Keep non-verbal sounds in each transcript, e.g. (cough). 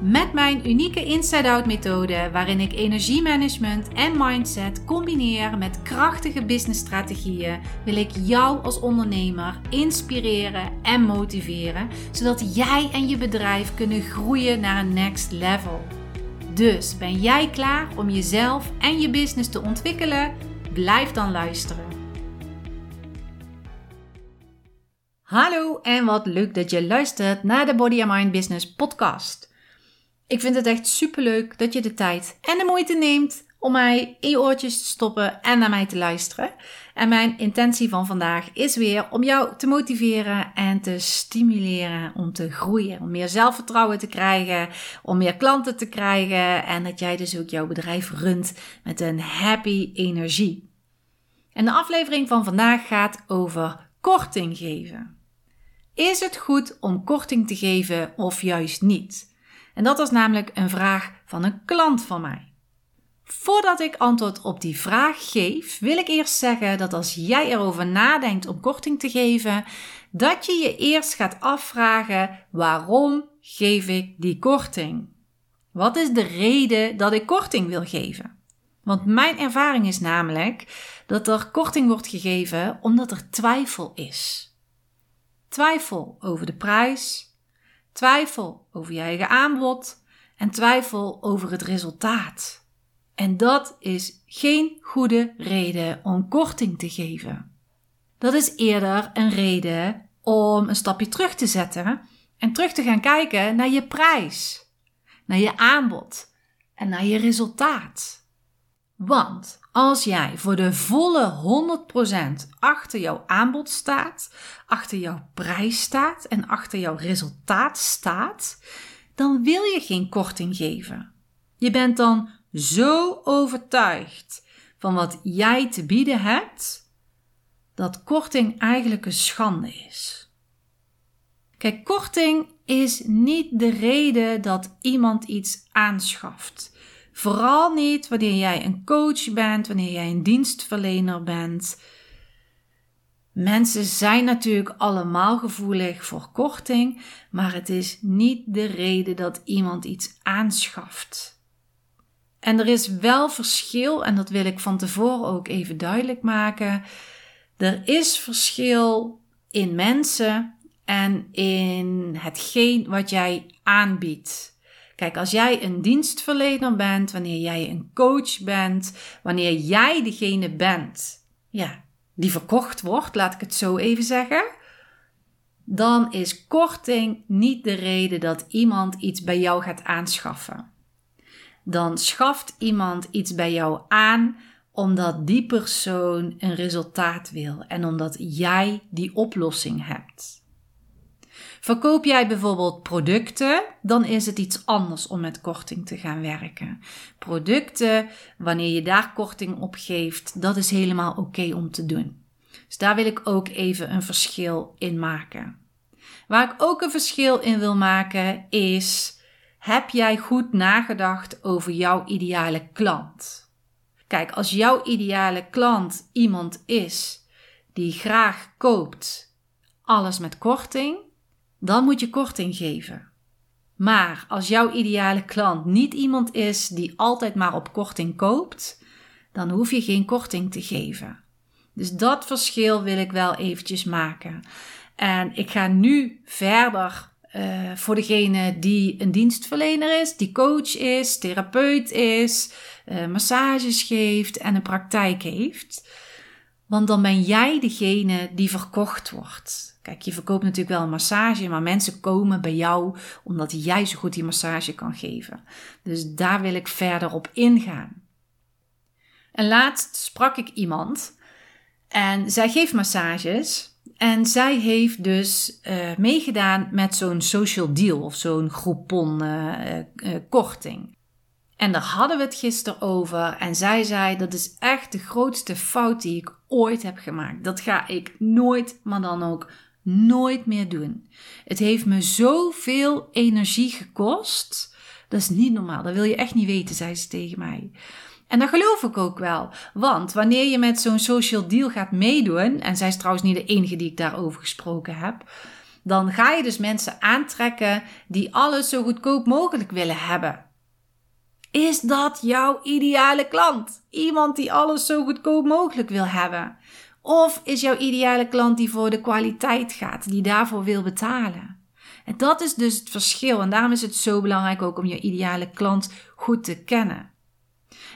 Met mijn unieke inside-out methode, waarin ik energiemanagement en mindset combineer met krachtige businessstrategieën, wil ik jou als ondernemer inspireren en motiveren, zodat jij en je bedrijf kunnen groeien naar een next level. Dus ben jij klaar om jezelf en je business te ontwikkelen? Blijf dan luisteren. Hallo en wat leuk dat je luistert naar de Body and Mind Business podcast. Ik vind het echt superleuk dat je de tijd en de moeite neemt om mij in je oortjes te stoppen en naar mij te luisteren. En mijn intentie van vandaag is weer om jou te motiveren en te stimuleren om te groeien. Om meer zelfvertrouwen te krijgen, om meer klanten te krijgen en dat jij dus ook jouw bedrijf runt met een happy energie. En de aflevering van vandaag gaat over korting geven. Is het goed om korting te geven of juist niet? En dat was namelijk een vraag van een klant van mij. Voordat ik antwoord op die vraag geef, wil ik eerst zeggen dat als jij erover nadenkt om korting te geven, dat je je eerst gaat afvragen: waarom geef ik die korting? Wat is de reden dat ik korting wil geven? Want mijn ervaring is namelijk dat er korting wordt gegeven omdat er twijfel is. Twijfel over de prijs, twijfel over je eigen aanbod en twijfel over het resultaat. En dat is geen goede reden om korting te geven. Dat is eerder een reden om een stapje terug te zetten en terug te gaan kijken naar je prijs, naar je aanbod en naar je resultaat. Want als jij voor de volle 100% achter jouw aanbod staat, achter jouw prijs staat en achter jouw resultaat staat, dan wil je geen korting geven. Je bent dan zo overtuigd van wat jij te bieden hebt, dat korting eigenlijk een schande is. Kijk, korting is niet de reden dat iemand iets aanschaft. Vooral niet wanneer jij een coach bent, wanneer jij een dienstverlener bent. Mensen zijn natuurlijk allemaal gevoelig voor korting, maar het is niet de reden dat iemand iets aanschaft. En er is wel verschil, en dat wil ik van tevoren ook even duidelijk maken. Er is verschil in mensen en in hetgeen wat jij aanbiedt. Kijk, als jij een dienstverlener bent, wanneer jij een coach bent, wanneer jij degene bent, ja, die verkocht wordt, laat ik het zo even zeggen, dan is korting niet de reden dat iemand iets bij jou gaat aanschaffen. Dan schaft iemand iets bij jou aan omdat die persoon een resultaat wil en omdat jij die oplossing hebt. Verkoop jij bijvoorbeeld producten, dan is het iets anders om met korting te gaan werken. Producten, wanneer je daar korting op geeft, dat is helemaal oké om te doen. Dus daar wil ik ook even een verschil in maken. Waar ik ook een verschil in wil maken is: heb jij goed nagedacht over jouw ideale klant? Kijk, als jouw ideale klant iemand is die graag koopt alles met korting, dan moet je korting geven. Maar als jouw ideale klant niet iemand is die altijd maar op korting koopt, dan hoef je geen korting te geven. Dus dat verschil wil ik wel eventjes maken. En ik ga nu verder uh, voor degene die een dienstverlener is, die coach is, therapeut is, uh, massages geeft en een praktijk heeft. Want dan ben jij degene die verkocht wordt. Kijk, je verkoopt natuurlijk wel een massage, maar mensen komen bij jou omdat jij zo goed die massage kan geven. Dus daar wil ik verder op ingaan. En laatst sprak ik iemand en zij geeft massages. En zij heeft dus uh, meegedaan met zo'n social deal of zo'n groupon uh, uh, korting. En daar hadden we het gisteren over. En zij zei: Dat is echt de grootste fout die ik ooit heb gemaakt. Dat ga ik nooit, maar dan ook nooit meer doen. Het heeft me zoveel energie gekost. Dat is niet normaal. Dat wil je echt niet weten, zei ze tegen mij. En dat geloof ik ook wel. Want wanneer je met zo'n social deal gaat meedoen, en zij is trouwens niet de enige die ik daarover gesproken heb, dan ga je dus mensen aantrekken die alles zo goedkoop mogelijk willen hebben. Is dat jouw ideale klant? Iemand die alles zo goedkoop mogelijk wil hebben? Of is jouw ideale klant die voor de kwaliteit gaat, die daarvoor wil betalen? En dat is dus het verschil. En daarom is het zo belangrijk ook om je ideale klant goed te kennen.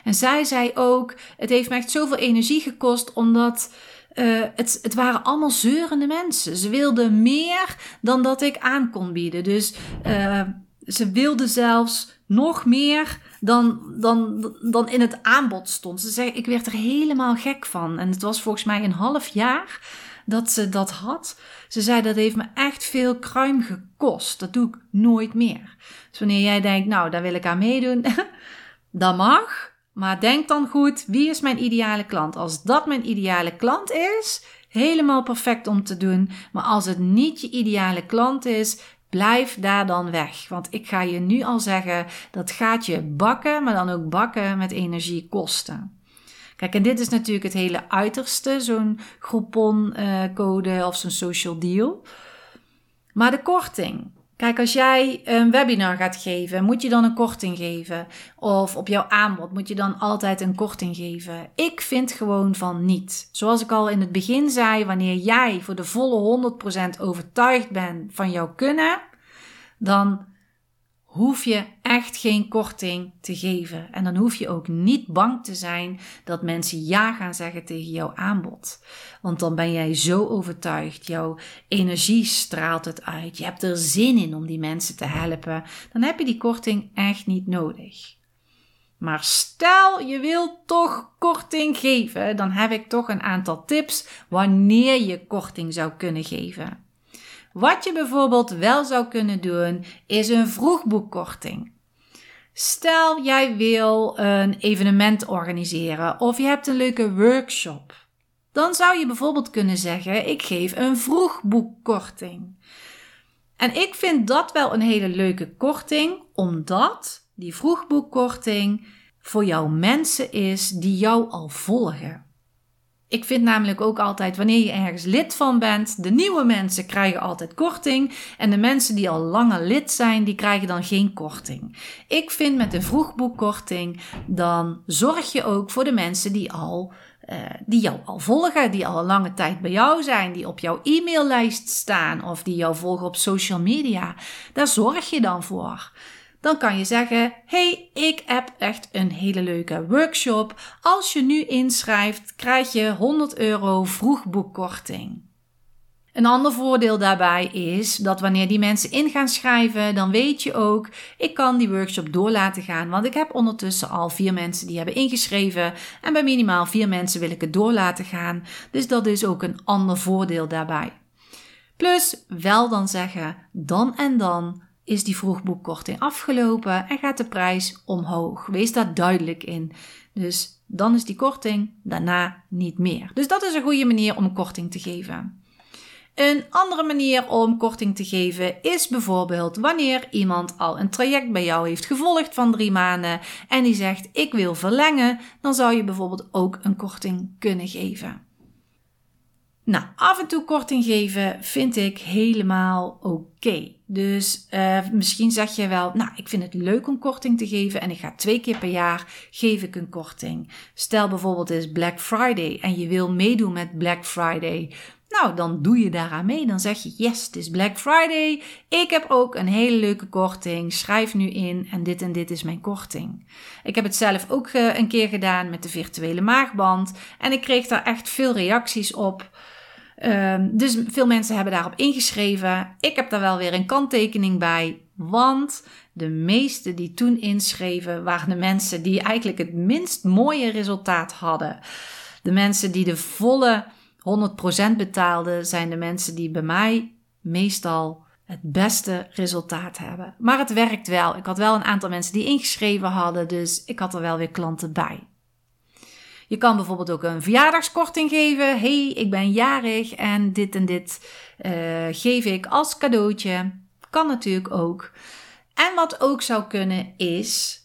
En zij zei ook: Het heeft me echt zoveel energie gekost, omdat uh, het, het waren allemaal zeurende mensen. Ze wilden meer dan dat ik aan kon bieden. Dus uh, ze wilden zelfs nog meer dan, dan, dan in het aanbod stond. Ze zei: Ik werd er helemaal gek van. En het was volgens mij een half jaar dat ze dat had. Ze zei dat heeft me echt veel kruim gekost. Dat doe ik nooit meer. Dus wanneer jij denkt, nou, daar wil ik aan meedoen, (laughs) dat mag. Maar denk dan goed, wie is mijn ideale klant? Als dat mijn ideale klant is, helemaal perfect om te doen. Maar als het niet je ideale klant is, blijf daar dan weg. Want ik ga je nu al zeggen, dat gaat je bakken, maar dan ook bakken met energie kosten. Kijk, en dit is natuurlijk het hele uiterste, zo'n Groupon-code eh, of zo'n social deal. Maar de korting. Kijk, als jij een webinar gaat geven, moet je dan een korting geven? Of op jouw aanbod moet je dan altijd een korting geven? Ik vind gewoon van niet. Zoals ik al in het begin zei, wanneer jij voor de volle 100% overtuigd bent van jouw kunnen, dan hoef je echt geen korting te geven. En dan hoef je ook niet bang te zijn dat mensen ja gaan zeggen tegen jouw aanbod. Want dan ben jij zo overtuigd, jouw energie straalt het uit, je hebt er zin in om die mensen te helpen. Dan heb je die korting echt niet nodig. Maar stel je wilt toch korting geven, dan heb ik toch een aantal tips wanneer je korting zou kunnen geven. Wat je bijvoorbeeld wel zou kunnen doen, is een vroegboekkorting. Stel jij wil een evenement organiseren of je hebt een leuke workshop. Dan zou je bijvoorbeeld kunnen zeggen: Ik geef een vroegboekkorting. En ik vind dat wel een hele leuke korting, omdat die vroegboekkorting voor jouw mensen is die jou al volgen. Ik vind namelijk ook altijd, wanneer je ergens lid van bent, de nieuwe mensen krijgen altijd korting. En de mensen die al langer lid zijn, die krijgen dan geen korting. Ik vind met de vroegboekkorting, dan zorg je ook voor de mensen die al uh, die jou al volgen, die al een lange tijd bij jou zijn, die op jouw e-maillijst staan of die jou volgen op social media. Daar zorg je dan voor dan kan je zeggen: Hey, ik heb echt een hele leuke workshop. Als je nu inschrijft, krijg je 100 euro vroegboekkorting. Een ander voordeel daarbij is dat wanneer die mensen in gaan schrijven, dan weet je ook, ik kan die workshop door laten gaan. Want ik heb ondertussen al vier mensen die hebben ingeschreven. En bij minimaal vier mensen wil ik het door laten gaan. Dus dat is ook een ander voordeel daarbij. Plus wel dan zeggen, dan en dan is die vroegboekkorting afgelopen en gaat de prijs omhoog. Wees daar duidelijk in. Dus dan is die korting daarna niet meer. Dus dat is een goede manier om korting te geven. Een andere manier om korting te geven is bijvoorbeeld wanneer iemand al een traject bij jou heeft gevolgd van drie maanden en die zegt ik wil verlengen, dan zou je bijvoorbeeld ook een korting kunnen geven. Nou, af en toe korting geven vind ik helemaal oké. Dus uh, misschien zeg je wel, nou, ik vind het leuk om korting te geven en ik ga twee keer per jaar geef ik een korting. Stel bijvoorbeeld is Black Friday en je wil meedoen met Black Friday. Nou, dan doe je daaraan mee. Dan zeg je, yes, het is Black Friday. Ik heb ook een hele leuke korting. Schrijf nu in en dit en dit is mijn korting. Ik heb het zelf ook uh, een keer gedaan met de virtuele maagband. En ik kreeg daar echt veel reacties op. Um, dus veel mensen hebben daarop ingeschreven. Ik heb daar wel weer een kanttekening bij, want de meeste die toen inschreven waren de mensen die eigenlijk het minst mooie resultaat hadden. De mensen die de volle 100% betaalden, zijn de mensen die bij mij meestal het beste resultaat hebben. Maar het werkt wel. Ik had wel een aantal mensen die ingeschreven hadden, dus ik had er wel weer klanten bij. Je kan bijvoorbeeld ook een verjaardagskorting geven. hey, ik ben jarig en dit en dit uh, geef ik als cadeautje. Kan natuurlijk ook. En wat ook zou kunnen is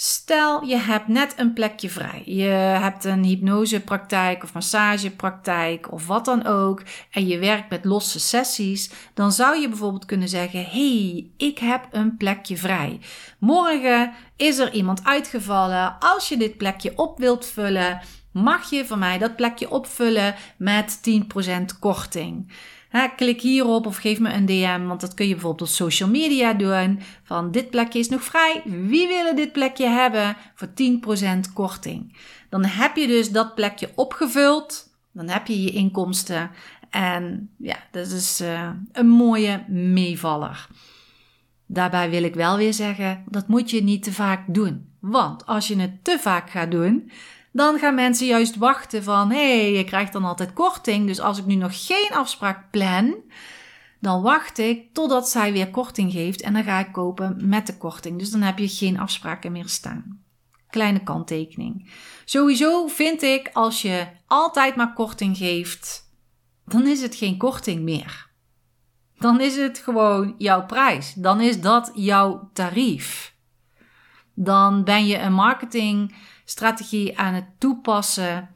Stel, je hebt net een plekje vrij. Je hebt een hypnosepraktijk of massagepraktijk of wat dan ook. En je werkt met losse sessies. Dan zou je bijvoorbeeld kunnen zeggen: hey, ik heb een plekje vrij. Morgen is er iemand uitgevallen. Als je dit plekje op wilt vullen, mag je van mij dat plekje opvullen met 10% korting klik hierop of geef me een DM, want dat kun je bijvoorbeeld op social media doen. Van dit plekje is nog vrij, wie willen dit plekje hebben voor 10% korting? Dan heb je dus dat plekje opgevuld, dan heb je je inkomsten en ja, dat is uh, een mooie meevaller. Daarbij wil ik wel weer zeggen, dat moet je niet te vaak doen. Want als je het te vaak gaat doen, dan gaan mensen juist wachten van, hé, hey, je krijgt dan altijd korting. Dus als ik nu nog geen afspraak plan, dan wacht ik totdat zij weer korting geeft en dan ga ik kopen met de korting. Dus dan heb je geen afspraken meer staan. Kleine kanttekening. Sowieso vind ik als je altijd maar korting geeft, dan is het geen korting meer. Dan is het gewoon jouw prijs. Dan is dat jouw tarief. Dan ben je een marketing strategie aan het toepassen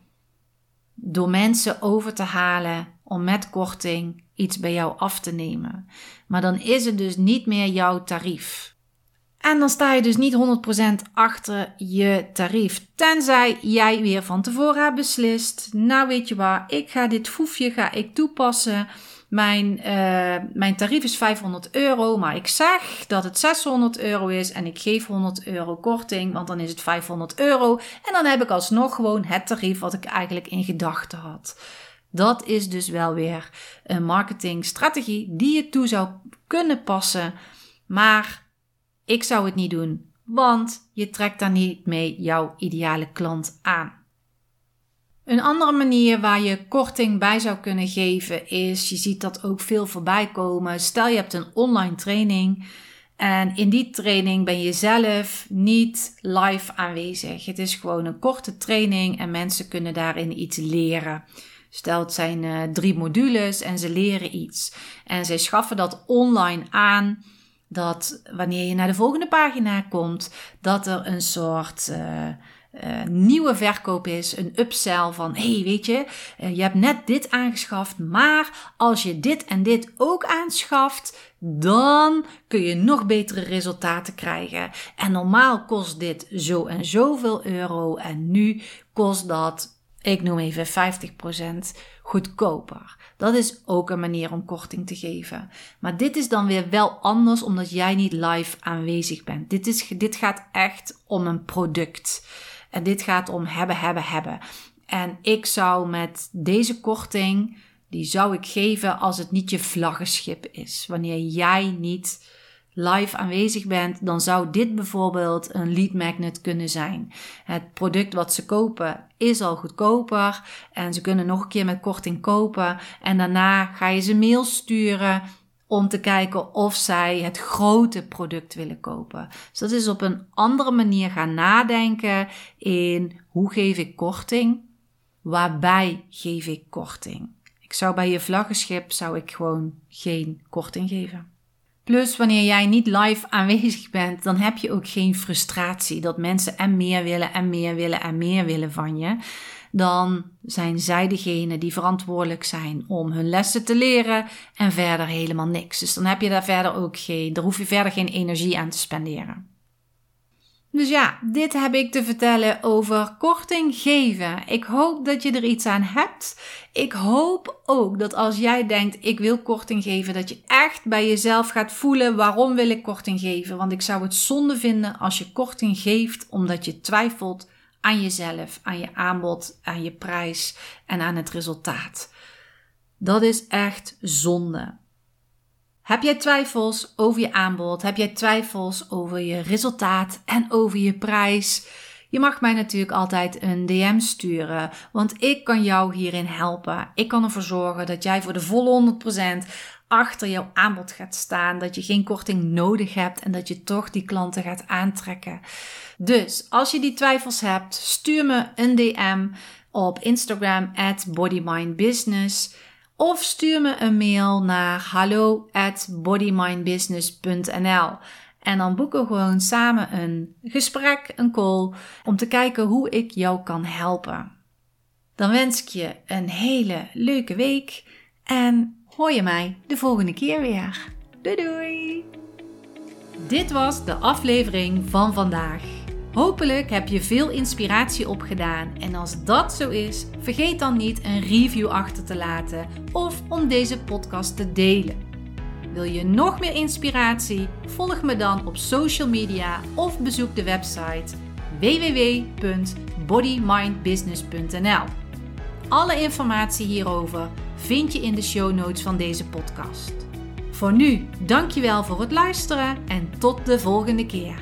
door mensen over te halen om met korting iets bij jou af te nemen. Maar dan is het dus niet meer jouw tarief. En dan sta je dus niet 100% achter je tarief. Tenzij jij weer van tevoren hebt beslist. Nou weet je waar, ik ga dit foefje ga ik toepassen. Mijn, uh, mijn tarief is 500 euro, maar ik zeg dat het 600 euro is en ik geef 100 euro korting, want dan is het 500 euro. En dan heb ik alsnog gewoon het tarief wat ik eigenlijk in gedachten had. Dat is dus wel weer een marketingstrategie die je toe zou kunnen passen, maar ik zou het niet doen, want je trekt daar niet mee jouw ideale klant aan. Een andere manier waar je korting bij zou kunnen geven is, je ziet dat ook veel voorbij komen. Stel je hebt een online training en in die training ben je zelf niet live aanwezig. Het is gewoon een korte training en mensen kunnen daarin iets leren. Stel het zijn uh, drie modules en ze leren iets. En zij schaffen dat online aan dat wanneer je naar de volgende pagina komt, dat er een soort... Uh, uh, nieuwe verkoop is, een upsell van hey, weet je, uh, je hebt net dit aangeschaft, maar als je dit en dit ook aanschaft, dan kun je nog betere resultaten krijgen. En normaal kost dit zo en zoveel euro en nu kost dat, ik noem even 50% goedkoper. Dat is ook een manier om korting te geven. Maar dit is dan weer wel anders omdat jij niet live aanwezig bent. Dit, is, dit gaat echt om een product. En dit gaat om hebben, hebben, hebben. En ik zou met deze korting, die zou ik geven als het niet je vlaggenschip is. Wanneer jij niet live aanwezig bent, dan zou dit bijvoorbeeld een lead magnet kunnen zijn. Het product wat ze kopen is al goedkoper en ze kunnen nog een keer met korting kopen en daarna ga je ze mail sturen om te kijken of zij het grote product willen kopen. Dus dat is op een andere manier gaan nadenken in hoe geef ik korting, waarbij geef ik korting. Ik zou bij je vlaggenschip zou ik gewoon geen korting geven. Plus, wanneer jij niet live aanwezig bent, dan heb je ook geen frustratie dat mensen en meer willen en meer willen en meer willen van je dan zijn zij degene die verantwoordelijk zijn om hun lessen te leren en verder helemaal niks. Dus dan heb je daar verder ook geen, daar hoef je verder geen energie aan te spenderen. Dus ja, dit heb ik te vertellen over korting geven. Ik hoop dat je er iets aan hebt. Ik hoop ook dat als jij denkt ik wil korting geven, dat je echt bij jezelf gaat voelen waarom wil ik korting geven. Want ik zou het zonde vinden als je korting geeft omdat je twijfelt aan jezelf, aan je aanbod, aan je prijs en aan het resultaat. Dat is echt zonde. Heb jij twijfels over je aanbod? Heb jij twijfels over je resultaat en over je prijs? Je mag mij natuurlijk altijd een DM sturen, want ik kan jou hierin helpen. Ik kan ervoor zorgen dat jij voor de volle 100% achter jouw aanbod gaat staan, dat je geen korting nodig hebt en dat je toch die klanten gaat aantrekken. Dus als je die twijfels hebt, stuur me een DM op Instagram at bodymindbusiness of stuur me een mail naar hallo at bodymindbusiness.nl en dan boeken we gewoon samen een gesprek, een call, om te kijken hoe ik jou kan helpen. Dan wens ik je een hele leuke week en hoor je mij de volgende keer weer. Doei doei! Dit was de aflevering van vandaag. Hopelijk heb je veel inspiratie opgedaan en als dat zo is, vergeet dan niet een review achter te laten of om deze podcast te delen. Wil je nog meer inspiratie? Volg me dan op social media of bezoek de website www.bodymindbusiness.nl. Alle informatie hierover vind je in de show notes van deze podcast. Voor nu, dankjewel voor het luisteren en tot de volgende keer.